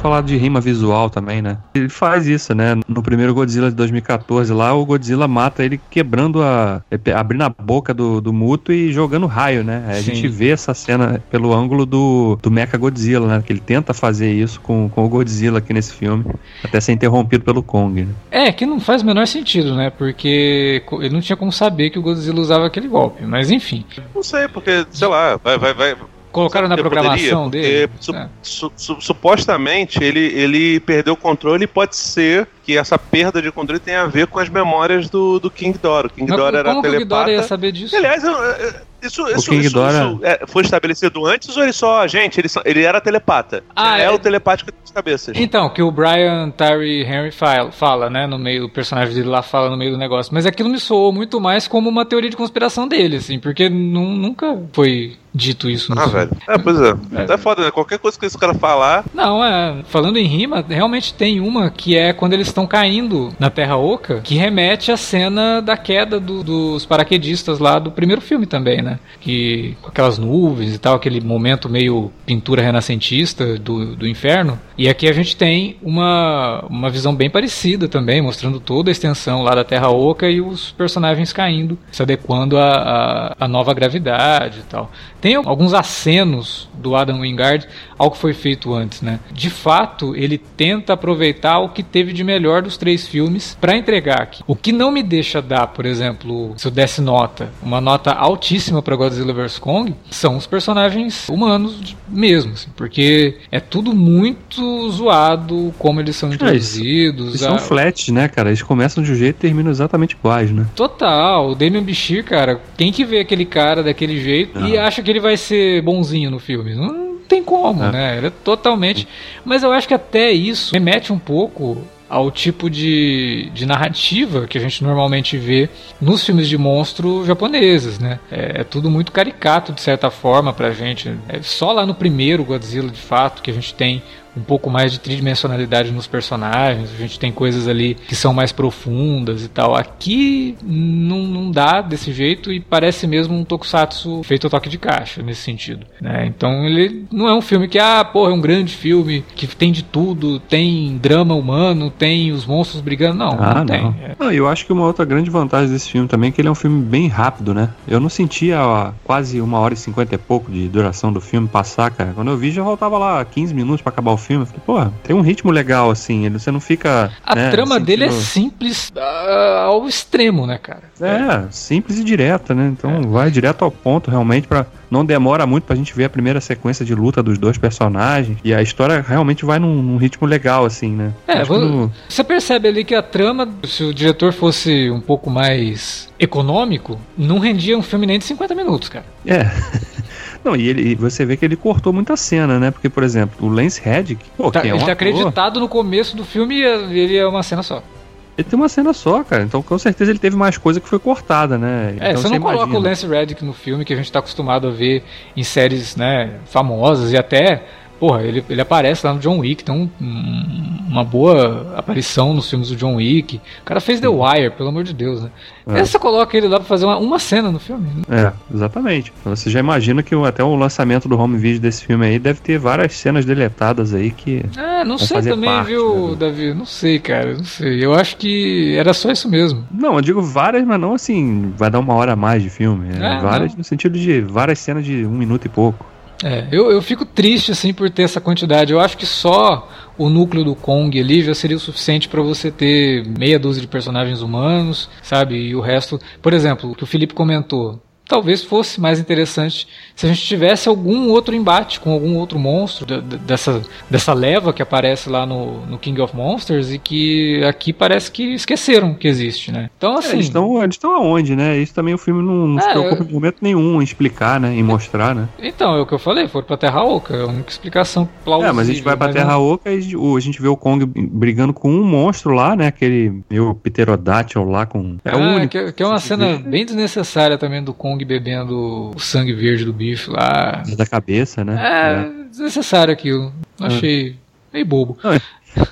Falar de rima visual também, né? Ele faz isso, né? No primeiro Godzilla de 2014 lá, o Godzilla mata ele quebrando a. abrindo a boca do, do Muto e jogando raio, né? A Sim. gente vê essa cena pelo ângulo do, do Mecha Godzilla, né? Que ele tenta fazer isso com, com o Godzilla aqui nesse filme, até ser interrompido pelo Kong. Né? É, que não faz o menor sentido, né? Porque ele não tinha como saber que o Godzilla usava aquele golpe. Mas enfim. Não sei, porque, sei lá, vai, vai, vai. Colocaram na programação poderia, dele. su- É. su- su- supostamente ele, ele perdeu o controle e pode ser que essa perda de controle tenha a ver com as memórias do, do King Dora. O King Mas Dora era como que o telepata. Ghidorah ia saber disso? Aliás, eu- eu- isso, isso, King isso- é, foi estabelecido antes ou ele só, gente, ele, só- ele era telepata? Ah, é, é. o telepático das cabeças. Então, que o Brian Tyree Henry fala, fala, né, no meio, o personagem dele lá fala no meio do negócio. Mas aquilo me soou muito mais como uma teoria de conspiração dele, assim, porque nu- nunca foi dito isso. no Ah, velho. É, pois é. É foda, né? Qualquer coisa que esse cara falar. Não, é. Falando em rima, realmente tem uma que é quando eles estão caindo na Terra Oca, que remete à cena da queda do- dos paraquedistas lá do primeiro filme também, né? Que com aquelas nuvens e tal, aquele momento meio pintura renascentista do, do inferno. E aqui a gente tem uma, uma visão bem parecida também, mostrando toda a extensão lá da Terra Oca e os personagens caindo, se adequando à nova gravidade e tal. Tem alguns acenos do Adam Wingard ao que foi feito antes, né? De fato, ele tenta aproveitar o que teve de melhor dos três filmes para entregar aqui. O que não me deixa dar, por exemplo, se eu desse nota, uma nota altíssima para Godzilla vs Kong, são os personagens humanos mesmo, assim, porque é tudo muito zoado como eles são introduzidos. Eles a- são flats, né, cara? Eles começam de um jeito e terminam exatamente iguais, né? Total, o Damian Bichir, cara, quem que vê aquele cara daquele jeito e Ah. acha que ele vai ser bonzinho no filme? Não tem como, É. né? Ele é totalmente. Mas eu acho que até isso remete um pouco ao tipo de, de narrativa que a gente normalmente vê nos filmes de monstro japoneses, né? É, é tudo muito caricato de certa forma pra gente. É só lá no primeiro Godzilla, de fato, que a gente tem um pouco mais de tridimensionalidade nos personagens, a gente tem coisas ali que são mais profundas e tal. Aqui não, não dá desse jeito e parece mesmo um tokusatsu feito a toque de caixa nesse sentido. Né? Então ele não é um filme que, ah, porra, é um grande filme que tem de tudo, tem drama humano, tem os monstros brigando. Não, Ah, não tem. não. É. Não, eu acho que uma outra grande vantagem desse filme também é que ele é um filme bem rápido, né? Eu não sentia ó, quase uma hora e cinquenta e pouco de duração do filme passar, cara. Quando eu vi, já voltava lá 15 minutos pra acabar o filme. Eu falei, pô, tem um ritmo legal, assim. ele- Você não fica. A né, trama dele é sentindo- simples ah, ao extremo, né, cara? É, simples e direta, né? Então vai direto ao ponto, realmente, pra. Não demora muito pra gente ver a primeira sequência de luta dos dois personagens. E a história realmente vai num, num ritmo legal, assim, né? É, Acho que vo- no- você percebe ali que a trama, se o diretor fosse um pouco mais econômico, não rendia um filme nem de 50 minutos, cara. É. Não, e, ele, você vê que ele cortou muita cena, né? Porque, por exemplo, o Lance Reddick, pô, Tá- é ele tá ator, acreditado no começo do filme e ele é uma cena só. ele tem uma cena só, cara. Então, com certeza, ele teve mais coisa que foi cortada, né? É, então, você não coloca o Lance Reddick no filme que a gente tá acostumado a ver em séries, né, famosas e até, porra, ele, ele aparece lá no John Wick, tem um- um- uma boa aparição nos filmes do John Wick. O cara fez The Wire, pelo amor de Deus, né? É. Você coloca ele lá pra fazer uma, uma cena no filme. É, exatamente. Então, você já imagina que até o lançamento do home video desse filme aí deve ter várias cenas deletadas aí que. Ah, não sei também, parte, viu, né? Davi? Não sei, cara, não sei. Eu acho que era só isso mesmo. Não, eu digo várias, mas não assim, vai dar uma hora a mais de filme. É, É, várias não. no sentido de várias cenas de um minuto e pouco. É, eu, eu fico triste assim por ter essa quantidade. Eu acho que só o núcleo do Kong ali já seria o suficiente pra você ter meia dúzia de personagens humanos, sabe? E o resto, por exemplo, o que o Felipe comentou. Talvez fosse mais interessante se a gente tivesse algum outro embate com algum outro monstro dessa, dessa leva que aparece lá no, no King of Monsters e que aqui parece que esqueceram que existe, né? Então, É, assim. eles estão eles estão aonde, né? Isso também o filme não, não se É, preocupa eu- em momento nenhum em explicar, né? Em mostrar, né? Então, é o que eu falei, foram pra Terra Oca, é a única explicação plausível. É, mas a gente vai pra Terra não- Oca e a gente vê o Kong brigando com um monstro lá, né? Aquele meu pterodátil lá com. É o Ah, único. que, que é uma se cena bem desnecessária também do Kong bebendo o sangue verde do bicho lá. da cabeça, né? É, desnecessário aquilo. Achei meio bobo.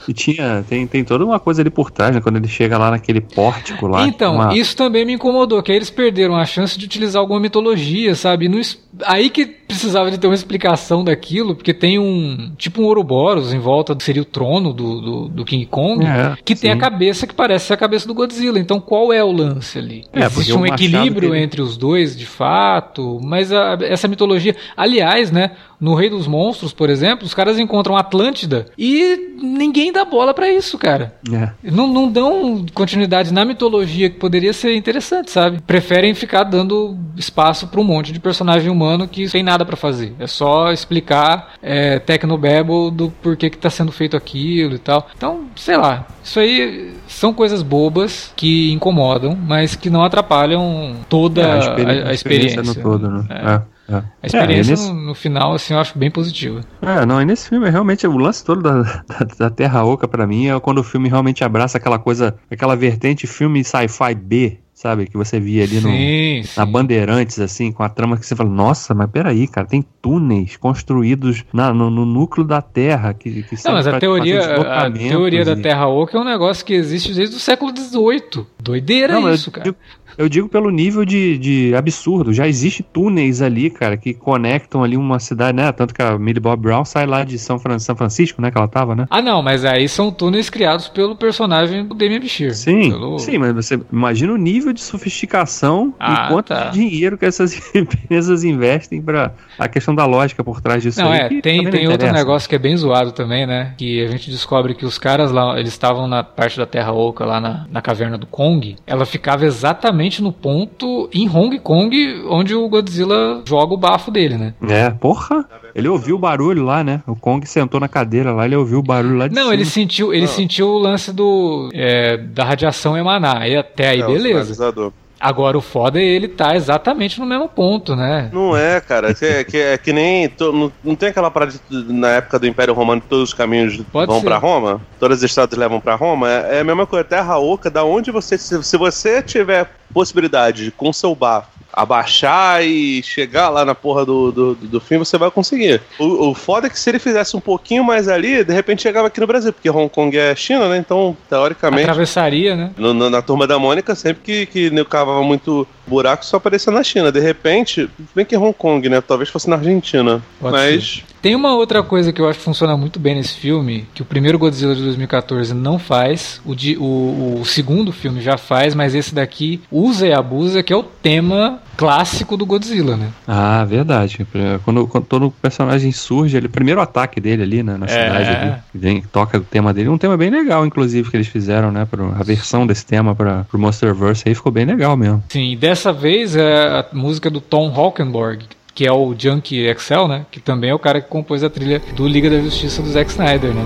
E tinha, tem, tem toda uma coisa ali por trás, né? Quando ele chega lá naquele pórtico lá. Então, uma- isso também me incomodou, que aí eles perderam a chance de utilizar alguma mitologia, sabe? Es- aí que precisava de ter uma explicação daquilo, porque tem um. Tipo um Ouroboros em volta, do- seria o trono do, do, do King Kong, É, que tem a sim. cabeça que parece ser a cabeça do Godzilla. Então qual é o lance ali? É, Existe um equilíbrio dele- entre os dois, de fato, mas a- essa mitologia. Aliás, né? No Rei dos Monstros, por exemplo, os caras encontram Atlântida e ninguém dá bola pra isso, cara. É. Não, não dão continuidade na mitologia que poderia ser interessante, sabe? Preferem ficar dando espaço pra um monte de personagem humano que tem nada pra fazer. É só explicar é, Tecnobabble do porquê que tá sendo feito aquilo e tal. Então, sei lá. Isso aí são coisas bobas que incomodam, mas que não atrapalham toda É, a, experi- a experiência. no todo, né? É. É, é. A experiência É, nesse- no, no final, assim, eu acho bem positiva. É, não, e nesse filme, realmente, o lance todo da, da, da Terra Oca, pra mim, é quando o filme realmente abraça aquela coisa, aquela vertente filme sci-fi B, sabe? Que você via ali no, sim, na. Bandeirantes, assim, com a trama que você fala, nossa, mas peraí, cara, tem túneis construídos na- no, no núcleo da Terra que, que Não, mas a teoria, a teoria da e- Terra Oca é um negócio que existe desde o século XVIII. Doideira Não, isso, cara. digo, eu digo pelo nível de, de absurdo. Já existe túneis ali, cara, que conectam ali uma cidade, né? Tanto que a Millie Bob Brown sai lá de São, Fran São Francisco, né? Que ela tava, né? Ah, não, mas aí são túneis criados pelo personagem do Damian Bichir. Sim, Pelo- sim, mas você imagina o nível de sofisticação Ah, e quanto tá. dinheiro que essas empresas investem pra a questão da lógica por trás disso Não, aí. é, tem, tem não outro negócio que é bem zoado também, né? Que a gente descobre que os caras lá, eles estavam na parte da Terra Oca, lá na, na caverna do Kong. Ela ficava exatamente no ponto em Hong Kong, onde o Godzilla joga o bafo dele, né? É, porra. Ele ouviu o barulho lá, né? O Kong sentou na cadeira lá, ele ouviu o barulho lá de Não, cima. ele sentiu, ele Não. sentiu o lance do é, da radiação emanar. E até aí, É, o beleza. Agora o foda é ele tá exatamente no mesmo ponto, né? Não é, cara. Que, é, que, é que nem. to- não, não tem aquela parada de- na época do Império Romano que todos os caminhos Pode vão pra Roma? Todas as estradas levam pra Roma? É, é a mesma coisa. Terra Oca, da onde você. Se, se você tiver possibilidade de, com seu bafo abaixar e chegar lá na porra do, do, do filme, você vai conseguir. O, o foda é que se ele fizesse um pouquinho mais ali, de repente chegava aqui no Brasil, porque Hong Kong é China, né? Então, teoricamente. Atravessaria, né? No, no, na turma da Mônica, sempre que, que cavava muito buraco, só aparecia na China. De repente, bem que é Hong Kong, né? Talvez fosse na Argentina. Pode mas. Ser. Tem uma outra coisa que eu acho que funciona muito bem nesse filme, que o primeiro Godzilla de 2014 não faz, o, de, o, o segundo filme já faz, mas esse daqui usa e abusa, que é o tema clássico do Godzilla, né? Ah, verdade. Quando, quando todo personagem surge, ele, o primeiro ataque dele ali né, na é. cidade, ali, vem, toca o tema dele, um tema bem legal, inclusive, que eles fizeram, né? Pra, a versão desse tema para o Monsterverse aí ficou bem legal mesmo. Sim, dessa vez é a música do Tom Hockenborg, que é o Junkie Excel, né? Que também é o cara que compôs a trilha do Liga da Justiça do Zack Snyder, né?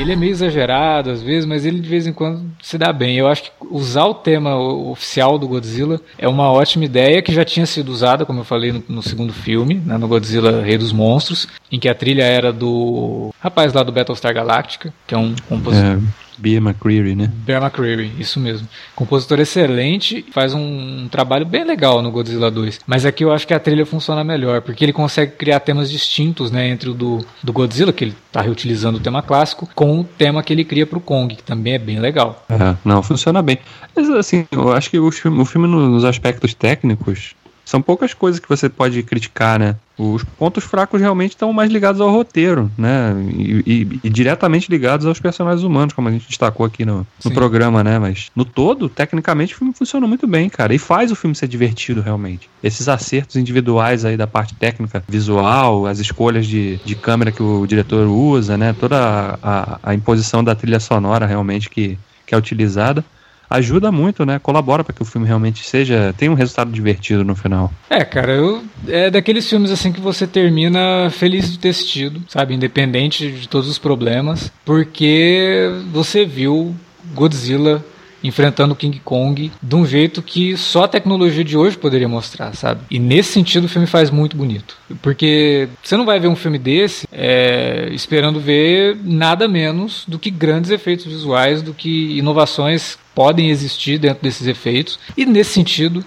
ele é meio exagerado às vezes, mas ele de vez em quando se dá bem. Eu acho que usar o tema oficial do Godzilla é uma ótima ideia que já tinha sido usada, como eu falei no, no segundo filme, né, no Godzilla Rei dos Monstros, em que a trilha era do rapaz lá do Battlestar Galactica, que é um compositor. É Bear McCreary, né? Bear McCreary, isso mesmo. Compositor excelente, faz um, trabalho bem legal no Godzilla 2. Mas aqui eu acho que a trilha funciona melhor, porque ele consegue criar temas distintos, né, entre o do, do Godzilla, que ele está reutilizando o tema clássico, com o tema que ele cria para o Kong, que também é bem legal. É, não, funciona bem. Mas assim, eu acho que o filme, o filme nos aspectos técnicos, são poucas coisas que você pode criticar, né? Os pontos fracos realmente estão mais ligados ao roteiro, né? E, e, e, diretamente ligados aos personagens humanos, como a gente destacou aqui no, no programa, né? Mas no todo, tecnicamente, o filme funciona muito bem, cara. E faz o filme ser divertido, realmente. Esses acertos individuais aí da parte técnica, visual, as escolhas de, de câmera que o diretor usa, né? Toda a, a, a imposição da trilha sonora realmente que, que é utilizada ajuda muito, né? Colabora para que o filme realmente seja tenha um resultado divertido no final. É, cara, eu é daqueles filmes assim que você termina feliz de ter assistido, sabe, independente de todos os problemas, porque você viu Godzilla enfrentando o King Kong de um jeito que só a tecnologia de hoje poderia mostrar, sabe? E nesse sentido o filme faz muito bonito. Porque você não vai ver um filme desse é, esperando ver nada menos do que grandes efeitos visuais, do que inovações podem existir dentro desses efeitos. E nesse sentido,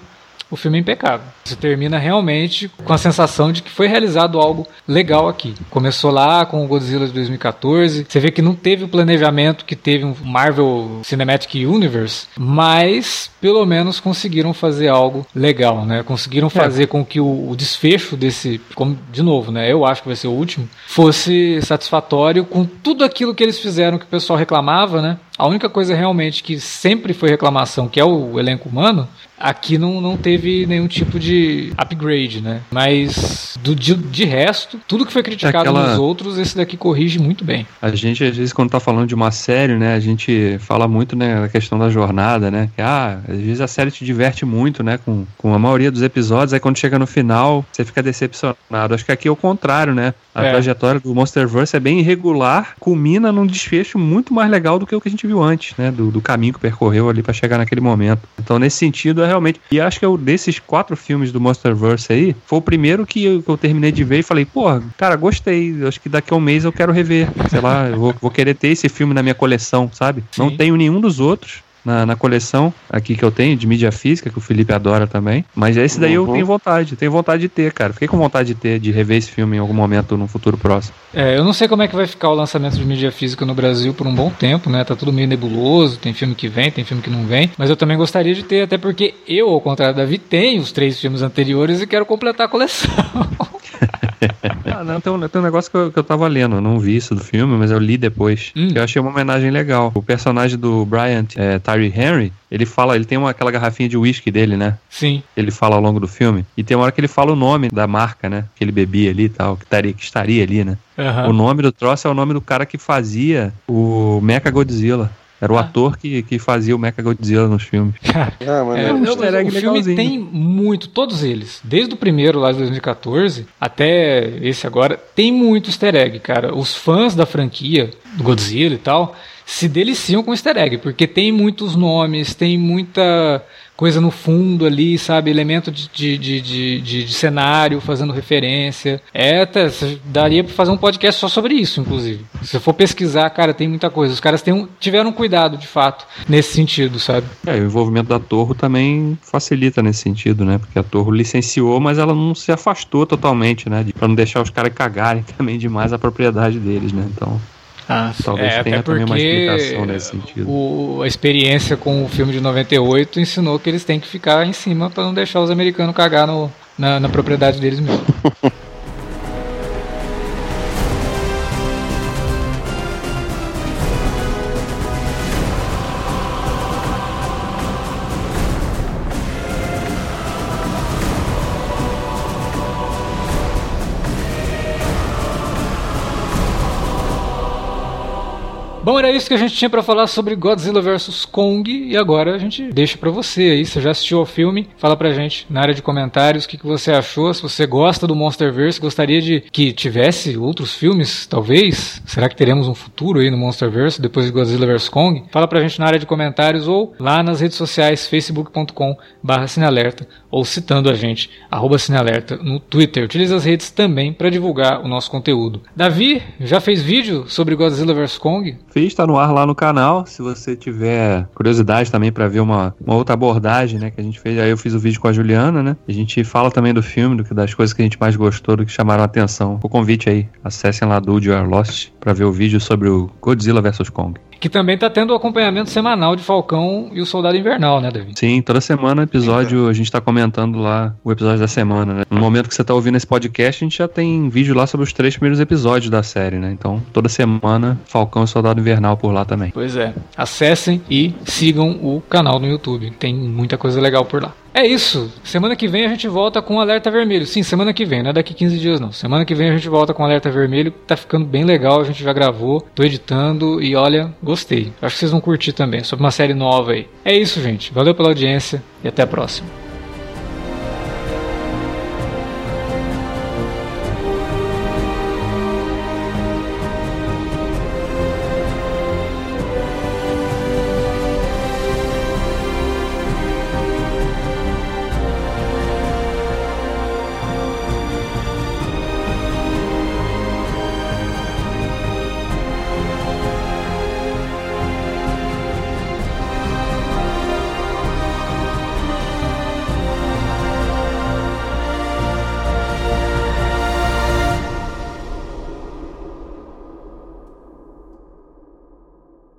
o filme é impecável. Você termina realmente com a sensação de que foi realizado algo legal aqui. Começou lá com o Godzilla de 2014. Você vê que não teve o planejamento que teve um Marvel Cinematic Universe, mas pelo menos conseguiram fazer algo legal, né? Conseguiram é. fazer é. com que o, o, desfecho desse, como de novo, né? Eu acho que vai ser o último, fosse satisfatório com tudo aquilo que eles fizeram que o pessoal reclamava, né? A única coisa realmente que sempre foi reclamação, que é o elenco humano, aqui não, não teve nenhum tipo de upgrade, né? Mas do, de, de resto, tudo que foi criticado Aquela... nos outros, esse daqui corrige muito bem. A gente, às vezes, quando tá falando de uma série, né, a gente fala muito, né, na questão da jornada, né? Que, ah, às vezes a série te diverte muito, né, com, com a maioria dos episódios, aí quando chega no final, você fica decepcionado. Acho que aqui é o contrário, né? A é. trajetória do Monsterverse é bem irregular, culmina num desfecho muito mais legal do que o que a gente viu antes, né? Do, do caminho que percorreu ali para chegar naquele momento. Então, nesse sentido, é realmente. E acho que eu, desses quatro filmes do Monsterverse aí, foi o primeiro que eu, que eu terminei de ver e falei, pô, cara, gostei. Acho que daqui a um mês eu quero rever. Sei lá, eu vou, vou querer ter esse filme na minha coleção, sabe? Sim. Não tenho nenhum dos outros na, na, coleção aqui que eu tenho, de mídia física, que o Felipe adora também. Mas esse daí uhum. eu tenho vontade, tenho vontade de ter, cara. Fiquei com vontade de ter, de rever esse filme em algum momento no futuro próximo. É, eu não sei como é que vai ficar o lançamento de mídia física no Brasil por um bom tempo, né? Tá tudo meio nebuloso, tem filme que vem, tem filme que não vem. Mas eu também gostaria de ter, até porque eu, ao contrário da Davi, tenho os três filmes anteriores e quero completar a coleção. ah, não, tem um, tem um negócio que eu, que eu tava lendo, eu não vi isso do filme, mas eu li depois. Hum. eu achei uma homenagem legal. O personagem do Brian é, Tyree Henry, ele fala, ele tem uma, aquela garrafinha de uísque dele, né? Sim. Ele fala ao longo do filme. E tem uma hora que ele fala o nome da marca, né? Que ele bebia ali e tal, que estaria, que estaria ali, né? Uhum. O nome do troço é o nome do cara que fazia o Mecha Godzilla. Era o ah. ator que, que fazia o Mecha Godzilla nos filmes. ah, mano, é, um não, o filme tem muito, todos eles. Desde o primeiro lá de 2014 até esse agora, tem muito easter egg, cara. Os fãs da franquia, do Godzilla e tal, se deliciam com easter egg, porque tem muitos nomes, tem muita coisa no fundo ali, sabe? Elemento de, de, de, de, cenário fazendo referência. É, até, daria pra fazer um podcast só sobre isso, inclusive. Se for pesquisar, cara, tem muita coisa. Os caras têm, tiveram cuidado, de fato, nesse sentido, sabe? É, o envolvimento da Torre também facilita nesse sentido, né? Porque a Torre licenciou, mas ela não se afastou totalmente, né? Pra não deixar os caras cagarem também demais a propriedade deles, né? Então. Ah, Talvez é, tenha também uma explicação nesse sentido. O, a experiência com o filme de 98 ensinou que eles têm que ficar em cima para não deixar os americanos cagar no, na, na propriedade deles mesmo. Bom, era isso que a gente tinha para falar sobre Godzilla vs Kong e agora a gente deixa para você aí. Você já assistiu ao filme? Fala pra gente na área de comentários o que, que você achou. Se você gosta do Monsterverse, gostaria de que tivesse outros filmes, talvez. Será que teremos um futuro aí no Monsterverse depois de Godzilla vs Kong? Fala pra gente na área de comentários ou lá nas redes sociais facebook.com/cinealerta ou citando a gente @cinealerta no Twitter. Utilize as redes também para divulgar o nosso conteúdo. Davi já fez vídeo sobre Godzilla vs Kong? fiz, tá no ar lá no canal. Se você tiver curiosidade também para ver uma, uma outra abordagem, né, que a gente fez, aí eu fiz o vídeo com a Juliana, né? A gente fala também do filme, do que das coisas que a gente mais gostou, do que chamaram a atenção. O convite aí, acessem lá do You Are Lost para ver o vídeo sobre o Godzilla vs Kong que também está tendo o acompanhamento semanal de Falcão e o Soldado Invernal, né, David? Sim, toda semana episódio, a gente está comentando lá o episódio da semana, né? No momento que você está ouvindo esse podcast, a gente já tem vídeo lá sobre os três primeiros episódios da série, né? Então, toda semana, Falcão e Soldado Invernal por lá também. Pois é. Acessem e sigam o canal no YouTube. Tem muita coisa legal por lá. É isso. Semana que vem a gente volta com alerta vermelho. Sim, semana que vem, não é daqui 15 dias não. Semana que vem a gente volta com alerta vermelho. Tá ficando bem legal, a gente já gravou, tô editando e olha, gostei. Acho que vocês vão curtir também, sobre uma série nova aí. É isso, gente. Valeu pela audiência e até a próxima.